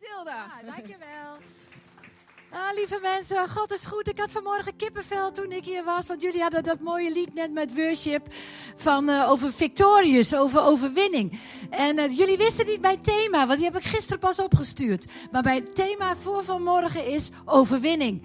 Mathilda. Ja, dankjewel. Ah, lieve mensen, God is goed. Ik had vanmorgen kippenvel toen ik hier was. Want jullie hadden dat mooie lied net met worship van, uh, over victorious, over overwinning. En uh, jullie wisten niet mijn thema, want die heb ik gisteren pas opgestuurd. Maar mijn thema voor vanmorgen is overwinning.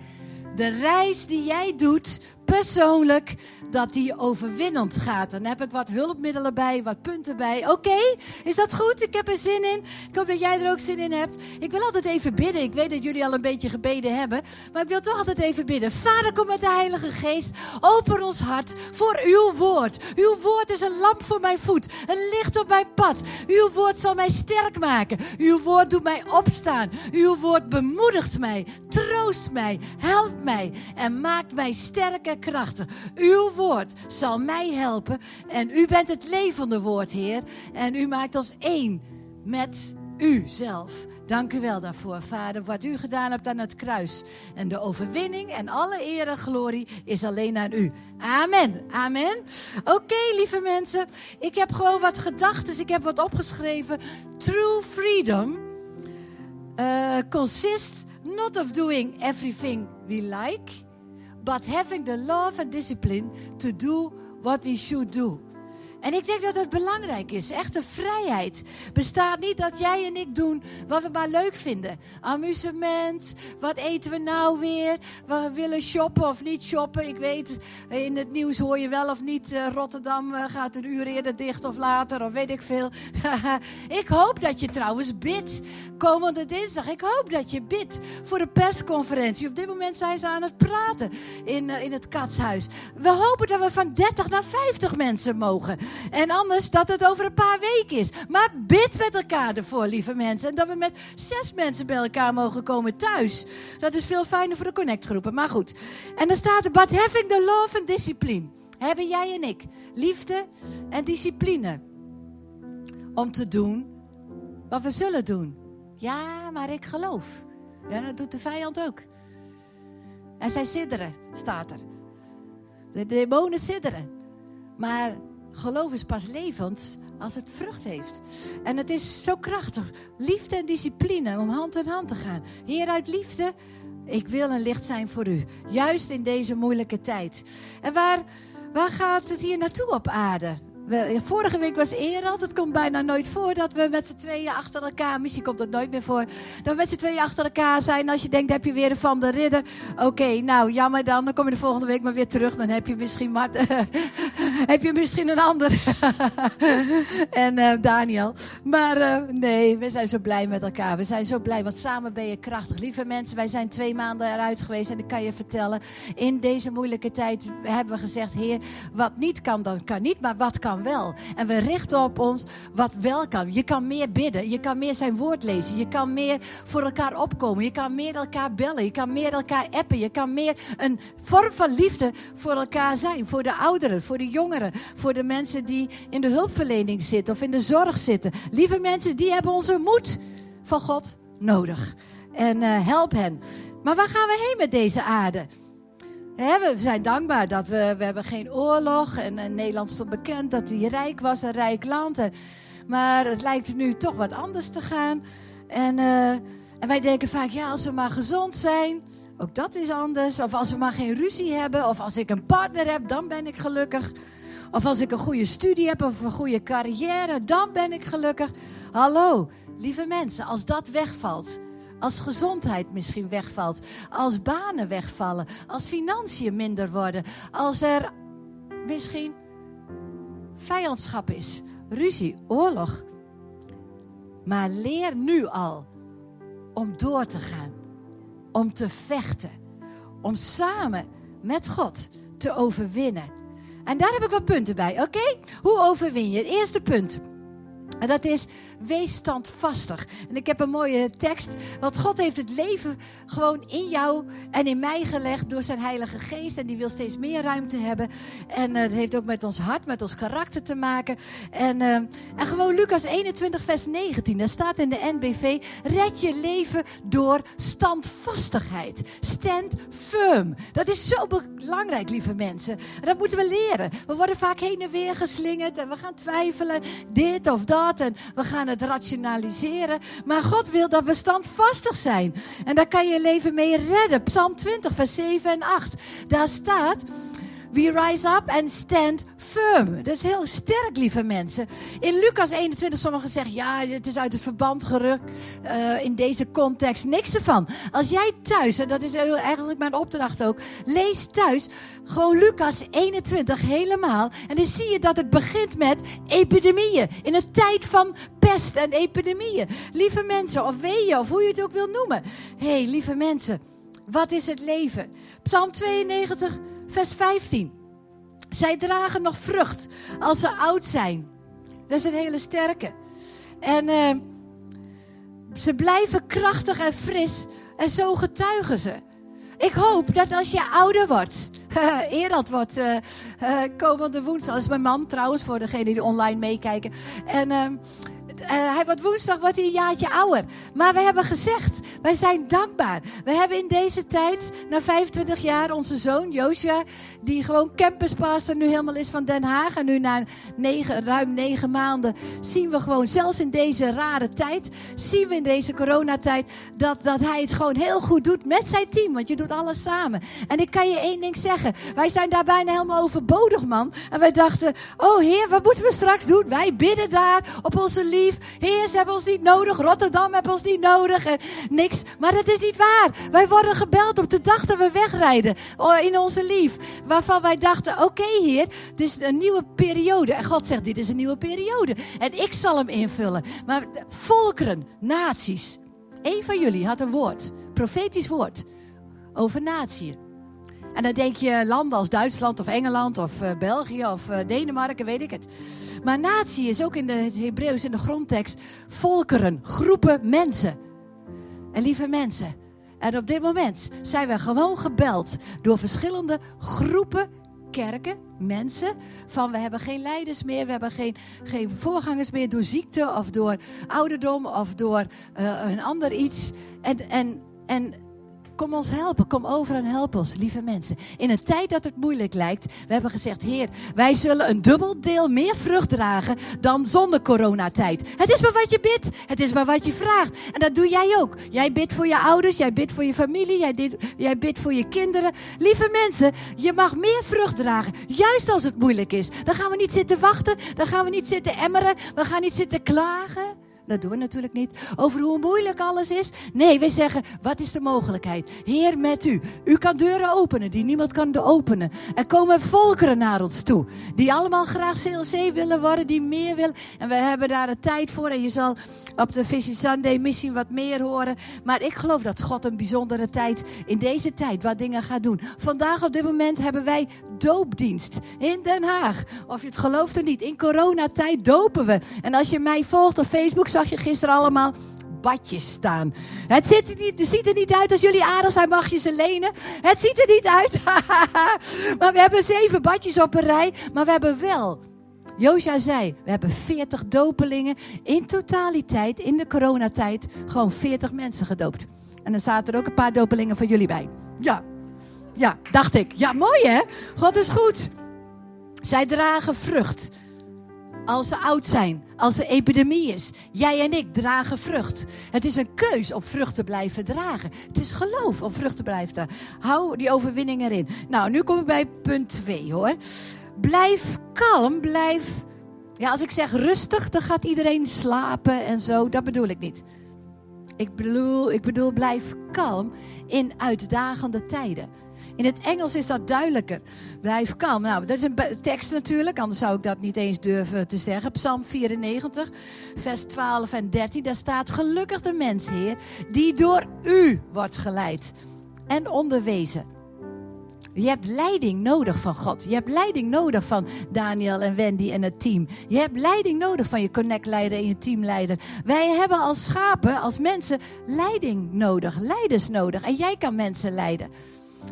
De reis die jij doet, persoonlijk, dat die overwinnend gaat. Dan heb ik wat hulpmiddelen bij, wat punten bij. Oké, is dat goed? Ik heb er zin in. Ik hoop dat jij er ook zin in hebt. Ik wil altijd even bidden. Ik weet dat jullie al een beetje gebeden hebben. Maar ik wil toch altijd even bidden. Vader, kom met de Heilige Geest. Open ons hart voor uw woord. Uw woord is een lamp voor mijn voet. Een licht op mijn pad. Uw woord zal mij sterk maken. Uw woord doet mij opstaan. Uw woord bemoedigt mij. Troost mij. Helpt mij. En maakt mij sterk en krachtig. Uw woord zal mij helpen. En u bent het levende woord, Heer. En u maakt ons één met u zelf. Dank u wel daarvoor, Vader, wat u gedaan hebt aan het kruis. En de overwinning en alle eer en glorie is alleen aan u. Amen. Amen. Oké, lieve mensen. Ik heb gewoon wat gedachten. Ik heb wat opgeschreven. True freedom uh, consists not of doing everything we like, but having the love and discipline to do what we should do. En ik denk dat het belangrijk is. Echte vrijheid bestaat niet dat jij en ik doen wat we maar leuk vinden. Amusement, wat eten we nou weer? We willen shoppen of niet shoppen. Ik weet, in het nieuws hoor je wel of niet. Uh, Rotterdam uh, gaat een uur eerder dicht of later, of weet ik veel. ik hoop dat je trouwens bidt. Komende dinsdag. Ik hoop dat je bidt voor de persconferentie. Op dit moment zijn ze aan het praten in, uh, in het katshuis. We hopen dat we van 30 naar 50 mensen mogen. En anders dat het over een paar weken is. Maar bid met elkaar ervoor, lieve mensen. En dat we met zes mensen bij elkaar mogen komen thuis. Dat is veel fijner voor de connectgroepen. Maar goed. En dan staat er, but having the love and discipline. Hebben jij en ik liefde en discipline. Om te doen wat we zullen doen. Ja, maar ik geloof. Ja, dat doet de vijand ook. En zij sidderen, staat er. De demonen sidderen. Maar geloof is pas levend als het vrucht heeft. En het is zo krachtig. Liefde en discipline om hand in hand te gaan. Heer, uit liefde, ik wil een licht zijn voor u. Juist in deze moeilijke tijd. En waar, waar gaat het hier naartoe op aarde? Vorige week was eerder, het komt bijna nooit voor dat we met z'n tweeën achter elkaar, misschien komt het nooit meer voor, dat we met z'n tweeën achter elkaar zijn. Als je denkt, heb je weer een van de ridder? Oké, nou jammer dan, dan kom je de volgende week maar weer terug. Dan heb je misschien, Mart, heb je misschien een ander. en uh, Daniel. Maar uh, nee, we zijn zo blij met elkaar. We zijn zo blij, want samen ben je krachtig. Lieve mensen, wij zijn twee maanden eruit geweest en ik kan je vertellen, in deze moeilijke tijd hebben we gezegd, Heer, wat niet kan, dan kan niet, maar wat kan wel. En we richten op ons wat wel kan. Je kan meer bidden. Je kan meer zijn woord lezen. Je kan meer voor elkaar opkomen. Je kan meer elkaar bellen. Je kan meer elkaar appen. Je kan meer een vorm van liefde voor elkaar zijn. Voor de ouderen, voor de jongeren. Voor de mensen die in de hulpverlening zitten of in de zorg zitten. Lieve mensen, die hebben onze moed van God nodig. En uh, help hen. Maar waar gaan we heen met deze aarde? we zijn dankbaar dat we, we hebben geen oorlog. En, en Nederland stond bekend dat hij rijk was, een rijk land. Maar het lijkt nu toch wat anders te gaan. En, uh, en wij denken vaak, ja, als we maar gezond zijn, ook dat is anders. Of als we maar geen ruzie hebben, of als ik een partner heb, dan ben ik gelukkig. Of als ik een goede studie heb of een goede carrière, dan ben ik gelukkig. Hallo, lieve mensen, als dat wegvalt, als gezondheid misschien wegvalt. Als banen wegvallen. Als financiën minder worden. Als er misschien vijandschap is. Ruzie, oorlog. Maar leer nu al om door te gaan. Om te vechten. Om samen met God te overwinnen. En daar heb ik wat punten bij, oké? Hoe overwin je? Het eerste punt. En dat is, wees standvastig. En ik heb een mooie tekst. Want God heeft het leven gewoon in jou en in mij gelegd door zijn Heilige Geest. En die wil steeds meer ruimte hebben. En uh, het heeft ook met ons hart, met ons karakter te maken. En, uh, en gewoon Lucas 21, vers 19. Daar staat in de NBV: red je leven door standvastigheid. Stand firm. Dat is zo belangrijk, lieve mensen. En dat moeten we leren. We worden vaak heen en weer geslingerd en we gaan twijfelen. Dit of dat en we gaan het rationaliseren. Maar God wil dat we standvastig zijn. En daar kan je leven mee redden. Psalm 20, vers 7 en 8. Daar staat. We rise up and stand firm. Dat is heel sterk, lieve mensen. In Lucas 21, sommigen zeggen, ja, het is uit het verband gerukt. Uh, in deze context, niks ervan. Als jij thuis, en dat is eigenlijk mijn opdracht ook, lees thuis gewoon Lucas 21 helemaal. En dan zie je dat het begint met epidemieën. In een tijd van pest en epidemieën. Lieve mensen, of weeën, of hoe je het ook wil noemen. Hé, hey, lieve mensen, wat is het leven? Psalm 92 vers 15. Zij dragen nog vrucht als ze oud zijn. Dat is een hele sterke. En uh, ze blijven krachtig en fris. En zo getuigen ze. Ik hoop dat als je ouder wordt. Erald wordt uh, uh, komende woensdag. Dat is mijn man trouwens, voor degenen die online meekijken. En woensdag wordt hij een jaartje ouder. Maar we hebben gezegd, wij zijn dankbaar. We hebben in deze tijd, na 25 jaar, onze zoon Joshua, die gewoon campuspastor nu helemaal is van Den Haag. En nu na ruim negen maanden zien we gewoon, zelfs in deze rare tijd, zien we in deze coronatijd, dat, dat hij het gewoon heel goed doet met zijn team. Want je doet alles samen. En ik kan je één ding zeggen. Wij zijn daar bijna helemaal overbodig, man. En wij dachten, oh heer, wat moeten we straks doen? Wij bidden daar op onze lief Heer, ze hebben ons niet nodig. Rotterdam hebben ons niet nodig. En niks. Maar dat is niet waar. Wij worden gebeld op de dag dat we wegrijden. Oh, in onze lief. Waarvan wij dachten, oké okay, Heer, dit is een nieuwe periode. En God zegt, dit is een nieuwe periode. En ik zal hem invullen. Maar volkeren, naties. Een van jullie had een woord. Profetisch woord. Over natie. En dan denk je landen als Duitsland of Engeland of uh, België of uh, Denemarken, weet ik het. Maar natie is ook in de, het Hebreeuws in de grondtekst volkeren, groepen mensen. En lieve mensen, en op dit moment zijn we gewoon gebeld door verschillende groepen kerken, mensen. Van we hebben geen leiders meer, we hebben geen, geen voorgangers meer door ziekte of door ouderdom of door uh, een ander iets. En, en, en Kom ons helpen. Kom over en help ons, lieve mensen. In een tijd dat het moeilijk lijkt, we hebben gezegd: Heer, wij zullen een dubbel deel meer vrucht dragen dan zonder coronatijd. Het is maar wat je bidt. Het is maar wat je vraagt. En dat doe jij ook. Jij bidt voor je ouders, jij bidt voor je familie, jij, dit, jij bidt voor je kinderen. Lieve mensen, je mag meer vrucht dragen. Juist als het moeilijk is. Dan gaan we niet zitten wachten. Dan gaan we niet zitten emmeren. We gaan niet zitten klagen. Dat doen we natuurlijk niet. Over hoe moeilijk alles is. Nee, wij zeggen, wat is de mogelijkheid? Heer, met u. U kan deuren openen die niemand kan openen. Er komen volkeren naar ons toe. Die allemaal graag CLC willen worden, die meer willen. En we hebben daar de tijd voor. En je zal op de Vision Sunday misschien wat meer horen. Maar ik geloof dat God een bijzondere tijd in deze tijd wat dingen gaat doen. Vandaag op dit moment hebben wij doopdienst in Den Haag. Of je het gelooft of niet, in coronatijd dopen we. En als je mij volgt op Facebook zag je gisteren allemaal badjes staan. Het ziet er, niet, ziet er niet uit als jullie aardig zijn, mag je ze lenen. Het ziet er niet uit. maar we hebben zeven badjes op een rij. Maar we hebben wel, Josja zei, we hebben veertig dopelingen. In totaliteit, in de coronatijd, gewoon veertig mensen gedoopt. En dan zaten er ook een paar dopelingen van jullie bij. Ja, ja, dacht ik. Ja, mooi hè? God is goed. Zij dragen vrucht als ze oud zijn, als er epidemie is. Jij en ik dragen vrucht. Het is een keus om vrucht te blijven dragen. Het is geloof om vrucht te blijven dragen. Hou die overwinning erin. Nou, nu komen we bij punt 2 hoor. Blijf kalm, blijf. Ja, als ik zeg rustig, dan gaat iedereen slapen en zo. Dat bedoel ik niet. Ik bedoel, ik bedoel blijf kalm in uitdagende tijden. In het Engels is dat duidelijker. Blijf kalm. Nou, dat is een tekst natuurlijk, anders zou ik dat niet eens durven te zeggen. Psalm 94, vers 12 en 13. Daar staat: Gelukkig de mens, Heer, die door u wordt geleid en onderwezen. Je hebt leiding nodig van God. Je hebt leiding nodig van Daniel en Wendy en het team. Je hebt leiding nodig van je connect-leider en je teamleider. Wij hebben als schapen, als mensen, leiding nodig, leiders nodig. En jij kan mensen leiden.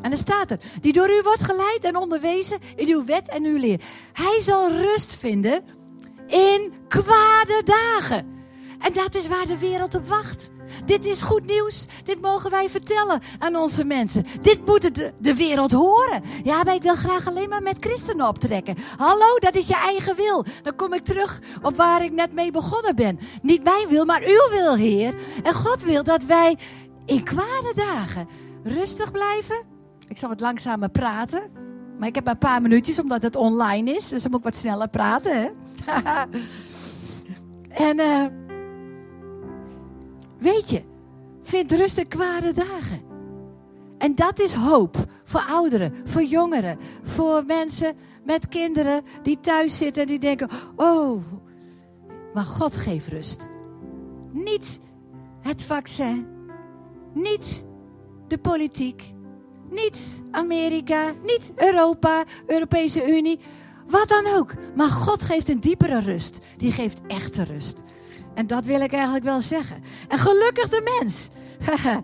En dan staat er, die door u wordt geleid en onderwezen in uw wet en uw leer. Hij zal rust vinden in kwade dagen. En dat is waar de wereld op wacht. Dit is goed nieuws. Dit mogen wij vertellen aan onze mensen. Dit moet de, de wereld horen. Ja, maar ik wil graag alleen maar met christenen optrekken. Hallo, dat is je eigen wil. Dan kom ik terug op waar ik net mee begonnen ben. Niet mijn wil, maar uw wil, Heer. En God wil dat wij in kwade dagen rustig blijven. Ik zal wat langzamer praten. Maar ik heb maar een paar minuutjes omdat het online is. Dus dan moet ik wat sneller praten. Hè? en uh, weet je, vind rust in kwade dagen. En dat is hoop voor ouderen, voor jongeren, voor mensen met kinderen die thuis zitten en die denken: Oh, maar God geeft rust. Niet het vaccin, niet de politiek, niet Amerika, niet Europa, Europese Unie, wat dan ook. Maar God geeft een diepere rust. Die geeft echte rust. En dat wil ik eigenlijk wel zeggen. En gelukkig de mens.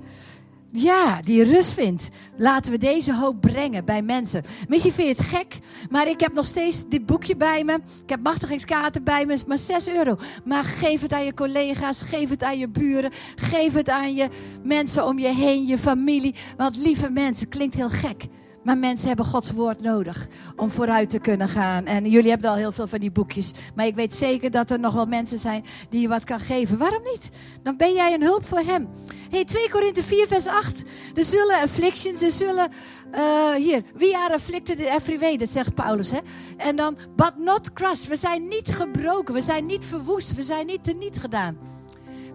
Ja, die rust vindt. Laten we deze hoop brengen bij mensen. Misschien vind je het gek, maar ik heb nog steeds dit boekje bij me. Ik heb machtigingskaarten bij me, maar 6 euro. Maar geef het aan je collega's, geef het aan je buren, geef het aan je mensen om je heen, je familie. Want lieve mensen, klinkt heel gek. Maar mensen hebben Gods woord nodig om vooruit te kunnen gaan. En jullie hebben al heel veel van die boekjes. Maar ik weet zeker dat er nog wel mensen zijn die je wat kan geven. Waarom niet? Dan ben jij een hulp voor hem. Hey, 2 Korinthe 4 vers 8. Er zullen afflictions, er zullen... Uh, hier, we are afflicted in every way, dat zegt Paulus. Hè? En dan, but not crushed. We zijn niet gebroken, we zijn niet verwoest, we zijn niet teniet gedaan.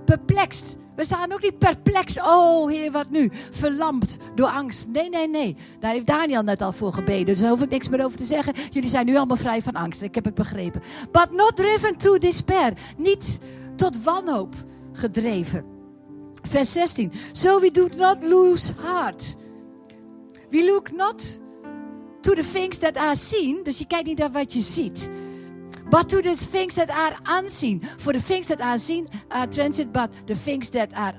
Perplexed. We staan ook niet perplex. Oh, Heer, wat nu? Verlamd door angst. Nee, nee, nee. Daar heeft Daniel net al voor gebeden. Dus daar hoef ik niks meer over te zeggen. Jullie zijn nu allemaal vrij van angst. Ik heb het begrepen. But not driven to despair. Niet tot wanhoop gedreven. Vers 16. So we do not lose heart. We look not to the things that are seen. Dus je kijkt niet naar wat je ziet. But to the things that are unseen. For the things that are seen are transit, but the things that are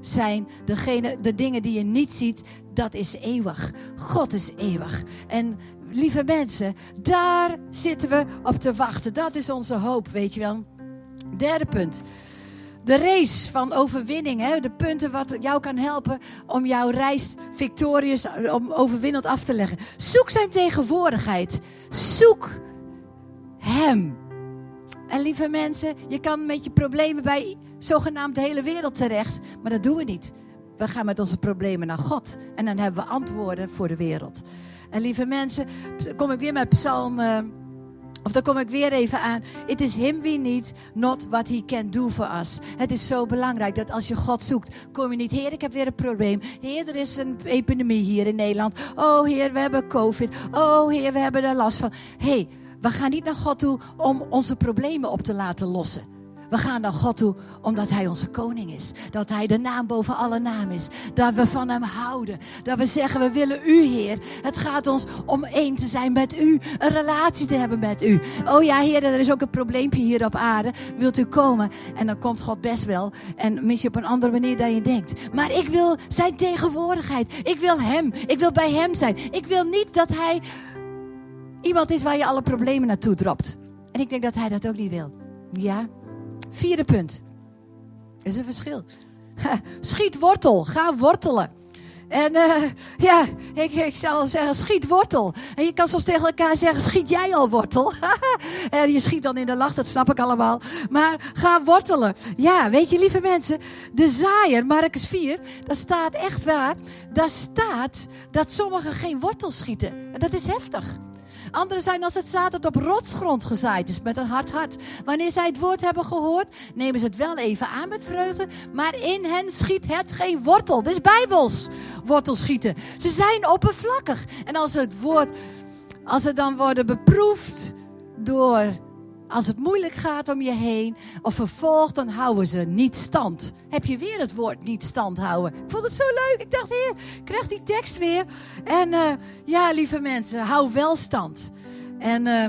zijn degene, de dingen die je niet ziet. Dat is eeuwig. God is eeuwig. En lieve mensen, daar zitten we op te wachten. Dat is onze hoop, weet je wel. Derde punt. De race van overwinning, hè? de punten wat jou kan helpen om jouw reis victorious, om overwinnend af te leggen. Zoek zijn tegenwoordigheid. Zoek hem. En lieve mensen, je kan met je problemen bij zogenaamd de hele wereld terecht, maar dat doen we niet. We gaan met onze problemen naar God en dan hebben we antwoorden voor de wereld. En lieve mensen, kom ik weer met Psalm. Of dan kom ik weer even aan. It is him we need, not what he can do for us. Het is zo belangrijk dat als je God zoekt, kom je niet, Heer, ik heb weer een probleem. Heer, er is een epidemie hier in Nederland. Oh, Heer, we hebben COVID. Oh, Heer, we hebben er last van. hey, we gaan niet naar God toe om onze problemen op te laten lossen. We gaan naar God toe omdat Hij onze koning is. Dat Hij de naam boven alle naam is. Dat we van Hem houden. Dat we zeggen, we willen U, Heer. Het gaat ons om één te zijn met U. Een relatie te hebben met U. Oh ja, Heer, er is ook een probleempje hier op aarde. Wilt U komen? En dan komt God best wel. En misschien op een andere manier dan je denkt. Maar ik wil Zijn tegenwoordigheid. Ik wil Hem. Ik wil bij Hem zijn. Ik wil niet dat Hij iemand is waar je alle problemen naartoe dropt. En ik denk dat hij dat ook niet wil. Ja? Vierde punt. Is een verschil. Schiet wortel. Ga wortelen. En uh, ja, ik, ik zou zeggen, schiet wortel. En je kan soms tegen elkaar zeggen, schiet jij al wortel? en je schiet dan in de lach, dat snap ik allemaal. Maar ga wortelen. Ja, weet je, lieve mensen, de zaaier, Marcus 4, daar staat echt waar, daar staat dat sommigen geen wortel schieten. En dat is heftig. Anderen zijn als het zaad dat op rotsgrond gezaaid is met een hard hart. Wanneer zij het woord hebben gehoord, nemen ze het wel even aan met vreugde. Maar in hen schiet het geen wortel. Dit is bijbels, wortel schieten. Ze zijn oppervlakkig. En als het woord, als ze dan worden beproefd door als het moeilijk gaat om je heen of vervolgd, dan houden ze niet stand. Heb je weer het woord niet stand houden? Ik vond het zo leuk. Ik dacht, heer, krijg die tekst weer. En uh, ja, lieve mensen, hou wel stand. En uh,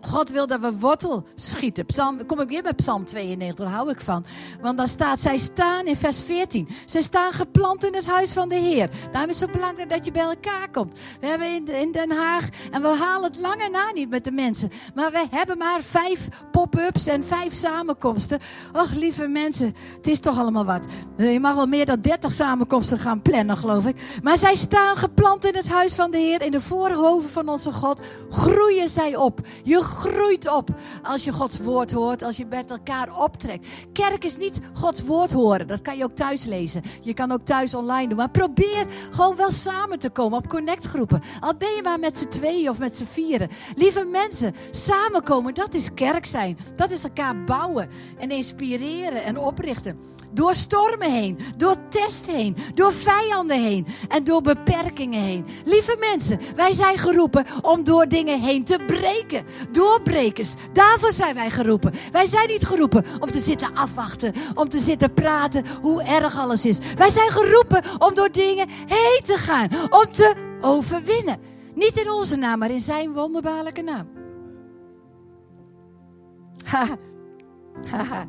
God wil dat we wortel schieten. Psalm, kom ik weer bij Psalm 92, daar hou ik van. Want daar staat, zij staan in vers 14. Zij staan geplant in het huis van de Heer. Daarom is het zo belangrijk dat je bij elkaar komt. We hebben in, in Den Haag, en we halen het lange na niet met de mensen. Maar we hebben maar vijf pop-ups en vijf samenkomsten. Och, lieve mensen, het is toch allemaal wat. Je mag wel meer dan 30 samenkomsten gaan plannen, geloof ik. Maar zij staan geplant in het huis van de Heer, in de voorhoven van onze God. Groeien zij op. Je groeit op als je Gods woord hoort, als je met elkaar optrekt. Kerk is niet Gods woord horen. Dat kan je ook thuis lezen. Je kan ook thuis online doen. Maar probeer gewoon wel samen te komen op connectgroepen. Al ben je maar met z'n tweeën of met z'n vieren. Lieve mensen, samenkomen, dat is kerk zijn. Dat is elkaar bouwen en inspireren en oprichten. Door stormen heen, door test heen, door vijanden heen en door beperkingen heen. Lieve mensen, wij zijn geroepen om door dingen heen te breken. Doorbrekers, daarvoor zijn wij geroepen. Wij zijn niet geroepen om te zitten afwachten, om te zitten praten hoe erg alles is. Wij zijn geroepen om door dingen heen te gaan, om te overwinnen. Niet in onze naam, maar in zijn wonderbaarlijke naam. Haha.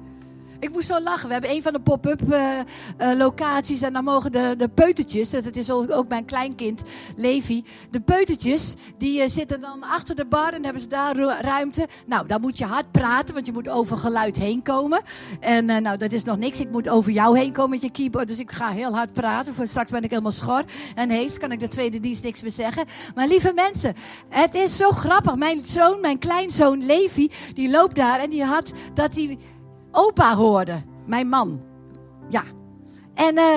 Ik moest zo lachen. We hebben een van de pop-up uh, uh, locaties. En dan mogen de, de peutertjes, dat is ook mijn kleinkind, Levi. De peutertjes, die uh, zitten dan achter de bar en hebben ze daar ruimte. Nou, dan moet je hard praten, want je moet over geluid heen komen. En nou, dat is nog niks. Ik moet over jou heen komen met je keyboard. Dus ik ga heel hard praten. Voor straks ben ik helemaal schor. En hees, kan ik de tweede dienst niks meer zeggen. Maar lieve mensen, het is zo grappig. Mijn zoon, mijn kleinzoon Levi, die loopt daar en die had dat hij opa hoorde. Mijn man. Ja. En, uh,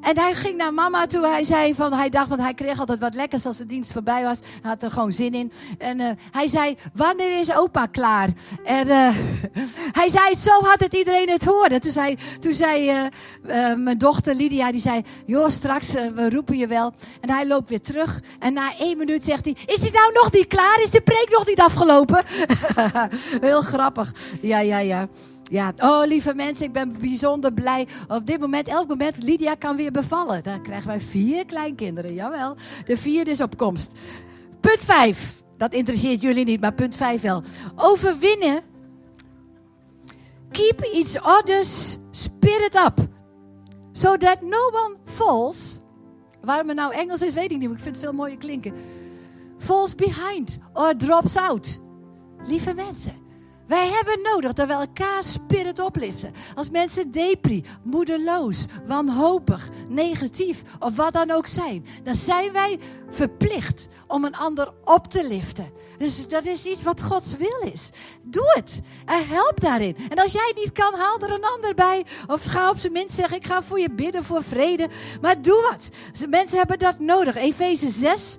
en hij ging naar mama toe. Hij zei van, hij dacht, want hij kreeg altijd wat lekkers als de dienst voorbij was. Hij had er gewoon zin in. En uh, hij zei, wanneer is opa klaar? En uh, hij zei het zo hard dat iedereen het hoorde. Toen zei, toen zei mijn dochter Lydia, die zei, joh, straks, we roepen je wel. En hij loopt weer terug. En na één minuut zegt hij, is hij nou nog niet klaar? Is de preek nog niet afgelopen? Heel grappig. Ja, ja, ja. Ja, oh lieve mensen, ik ben bijzonder blij. Op dit moment, elk moment, Lydia kan weer bevallen. Dan krijgen wij vier kleinkinderen, jawel. De vierde is op komst. Punt 5. Dat interesseert jullie niet, maar punt 5 wel. Overwinnen. Keep each other's spirit up. So that no one falls. Waarom het nou Engels is, weet ik niet, maar ik vind het veel mooier klinken. Falls behind or drops out. Lieve mensen. Wij hebben nodig dat we elkaar spirit opliften. Als mensen depri, moedeloos, wanhopig, negatief of wat dan ook zijn, dan zijn wij verplicht om een ander op te liften. Dus dat is iets wat Gods wil is. Doe het. En help daarin. En als jij niet kan, haal er een ander bij. Of ga op zijn minst zeggen, ik ga voor je bidden voor vrede. Maar doe wat. Mensen hebben dat nodig. Efeze 6.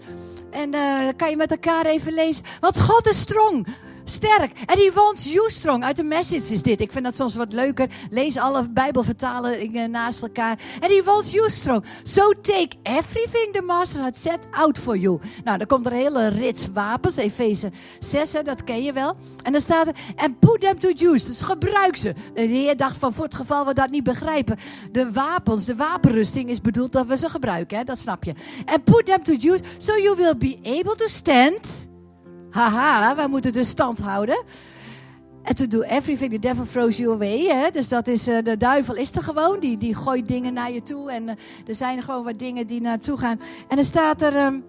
En uh, kan je met elkaar even lezen. Want God is strong sterk. En you strong. Uit de message is dit. Ik vind dat soms wat leuker. Lees alle Bijbelvertalingen naast elkaar. En you strong. So take everything the master had set out for you. Nou, dan komt er een hele rits wapens. Efeze 6, hè, dat ken je wel. En dan staat er, and put them to use. Dus gebruik ze. De Heer dacht van, voor het geval we dat niet begrijpen. De wapens, de wapenrusting is bedoeld dat we ze gebruiken. Hè? Dat snap je. And put them to use, so you will be able to stand haha, wij moeten dus stand houden. En to do everything the devil throws you away. Hè? Dus dat is, uh, de duivel is er gewoon. Die, die gooit dingen naar je toe. En uh, er zijn gewoon wat dingen die naartoe gaan. En dan staat er... Um,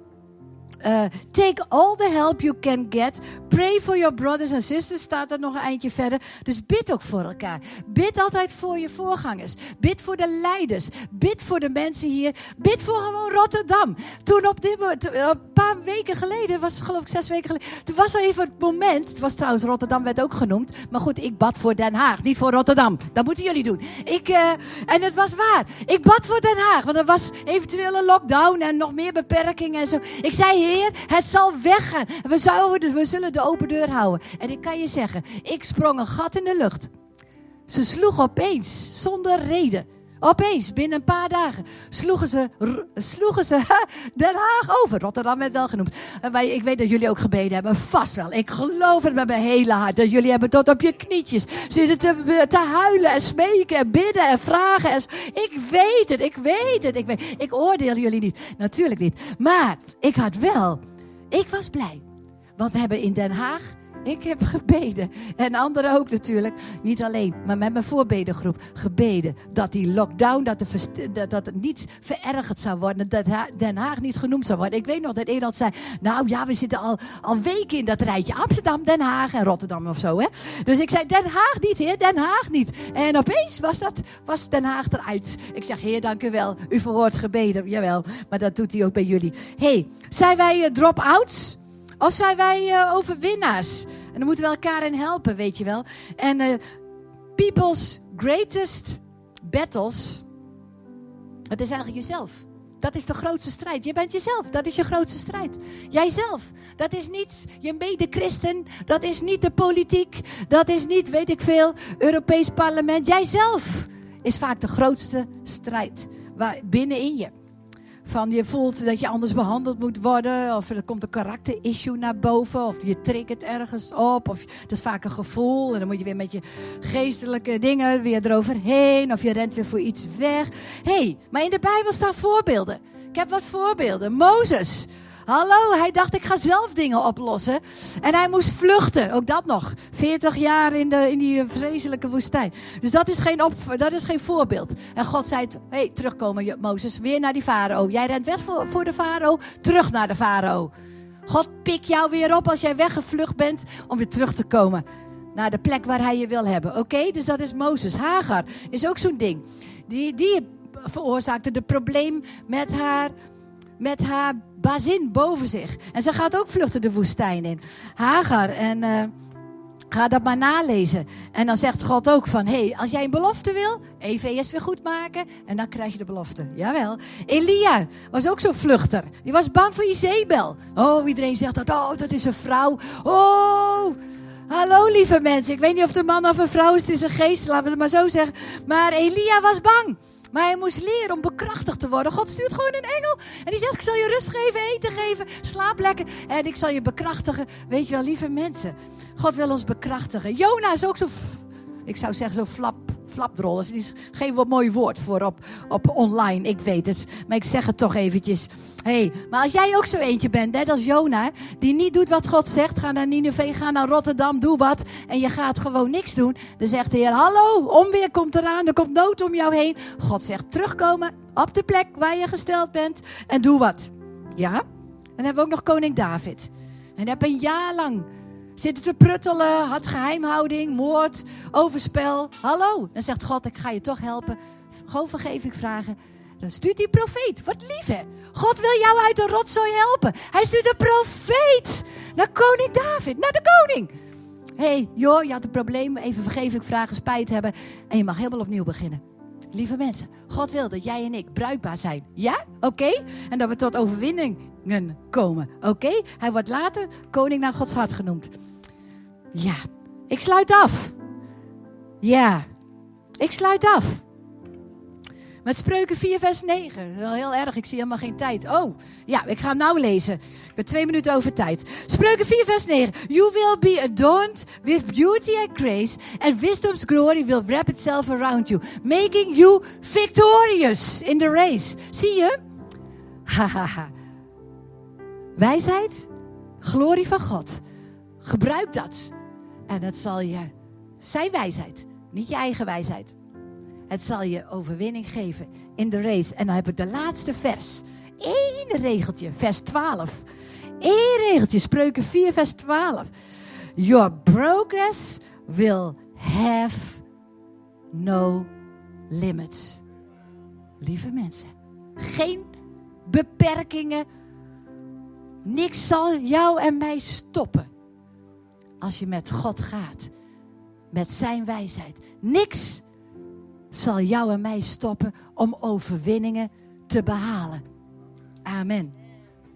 uh, take all the help you can get. Pray for your brothers and sisters. Staat er nog een eindje verder. Dus bid ook voor elkaar. Bid altijd voor je voorgangers. Bid voor de leiders. Bid voor de mensen hier. Bid voor gewoon Rotterdam. Toen op dit een paar weken geleden, was geloof ik zes weken geleden. Toen was er even het moment. Het was trouwens Rotterdam werd ook genoemd. Maar goed, ik bad voor Den Haag, niet voor Rotterdam. Dat moeten jullie doen. Ik, uh, en het was waar. Ik bad voor Den Haag. Want er was eventueel een lockdown en nog meer beperkingen en zo. Ik zei Heer, het zal weggaan. We, zouden, we zullen de open deur houden. En ik kan je zeggen, ik sprong een gat in de lucht. Ze sloeg opeens, zonder reden. Opeens, binnen een paar dagen, sloegen ze, sloegen ze Den Haag over. Rotterdam werd wel genoemd. En wij, ik weet dat jullie ook gebeden hebben, vast wel. Ik geloof het met mijn hele hart. Dat jullie hebben tot op je knietjes zitten te, te huilen en smeken en bidden en vragen. En, ik weet het, ik weet het. Ik, weet, ik oordeel jullie niet, natuurlijk niet. Maar ik had wel, ik was blij. Want we hebben in Den Haag Ik heb gebeden. En anderen ook natuurlijk. Niet alleen, maar met mijn voorbedengroep. Gebeden dat die lockdown, dat, de, dat het niet verergerd zou worden. Dat Den Haag niet genoemd zou worden. Ik weet nog dat Nederland zei, nou ja, we zitten al, al weken in dat rijtje. Amsterdam, Den Haag en Rotterdam of zo. Hè? Dus ik zei, Den Haag niet, heer, Den Haag niet. En opeens was, dat, was Den Haag eruit. Ik zeg, heer, dank u wel. U verhoort gebeden. Jawel, maar dat doet hij ook bij jullie. hey, zijn wij uh, drop-outs? Of zijn wij uh, overwinnaars? En dan moeten we elkaar in helpen, weet je wel. En uh, people's greatest battles, het is eigenlijk jezelf. Dat is de grootste strijd. Je bent jezelf. Dat is je grootste strijd. Jijzelf. Dat is niet je mede-christen. Dat is niet de politiek. Dat is niet, weet ik veel, Europees parlement. Jijzelf is vaak de grootste strijd waar, binnenin je van je voelt dat je anders behandeld moet worden. Of er komt een karakterissue naar boven. Of je triggert ergens op. Of dat is vaak een gevoel. En dan moet je weer met je geestelijke dingen weer eroverheen. Of je rent weer voor iets weg. hey, maar in de Bijbel staan voorbeelden. Ik heb wat voorbeelden. Mozes. Hallo, hij dacht ik ga zelf dingen oplossen. En hij moest vluchten, ook dat nog. 40 jaar in, de, in die vreselijke woestijn. Dus dat is geen, op, dat is geen voorbeeld. En God zei, hey, terugkomen Mozes, weer naar die farao. Jij rent weg voor, voor de farao, terug naar de farao. God pik jou weer op als jij weggevlucht bent om weer terug te komen naar de plek waar hij je wil hebben. Oké, dus dat is Mozes. Hagar is ook zo'n ding. Die, die veroorzaakte de probleem met haar, met haar bazin boven zich. En ze gaat ook vluchten de woestijn in. Hagar en... Uh, Ga dat maar nalezen. En dan zegt God ook van, hé, hey, als jij een belofte wil, EVS weer goed maken en dan krijg je de belofte. Jawel. Elia was ook zo'n vluchter. Die was bang voor Jezebel. Oh, iedereen zegt dat, oh, dat is een vrouw. Oh, hallo lieve mensen. Ik weet niet of een man of een vrouw is, het is een geest, laten we het maar zo zeggen. Maar Elia was bang. Maar hij moest leren om bekrachtigd te worden. God stuurt gewoon een engel. En die zegt: Ik zal je rust geven, eten geven, slaap lekker. En ik zal je bekrachtigen. Weet je wel, lieve mensen. God wil ons bekrachtigen. Jona is ook zo, ik zou zeggen, zo flap flapdrol. Dat is geen wat mooi woord voor op, op online, ik weet het. Maar ik zeg het toch eventjes. hey, maar als jij ook zo eentje bent, net als Jona, die niet doet wat God zegt, ga naar Nineveh, ga naar Rotterdam, doe wat. En je gaat gewoon niks doen. Dan zegt de Heer, hallo, onweer komt eraan, er komt nood om jou heen. God zegt, terugkomen op de plek waar je gesteld bent en doe wat. Ja? En dan hebben we ook nog koning David. En hij heeft een jaar lang zitten te pruttelen, had geheimhouding, moord, overspel. Hallo, dan zegt God, ik ga je toch helpen. Gewoon vergeving vragen. Dan stuurt die profeet. Wat lief hè. God wil jou uit de rotzooi helpen. Hij stuurt een profeet naar koning David, naar de koning. Hé, hey, joh, je had een probleem. Even vergeving vragen, spijt hebben. En je mag helemaal opnieuw beginnen. Lieve mensen, God wil dat jij en ik bruikbaar zijn. Ja? Oké? En dat we tot komen. Oké? Hij wordt later koning naar Gods hart genoemd. Ja, ik sluit af. Ja, ik sluit af. Met Spreuken 4, vers 9. Wel heel erg, ik zie helemaal geen tijd. Oh, ja, ik ga hem nou lezen. Ik ben twee minuten over tijd. Spreuken 4, vers 9. You will be adorned with beauty and grace, and wisdom's glory will wrap itself around you, making you victorious in the race. Zie je? Hahaha. Wijsheid, glorie van God. Gebruik dat. En het zal je, zijn wijsheid, niet je eigen wijsheid. Het zal je overwinning geven in de race. En dan heb ik de laatste vers. Eén regeltje, vers 12. Eén regeltje, spreuken 4, vers 12. Your progress will have no limits. Lieve mensen, geen beperkingen. Niks zal jou en mij stoppen als je met God gaat. Met zijn wijsheid. Niks zal jou en mij stoppen om overwinningen te behalen. Amen.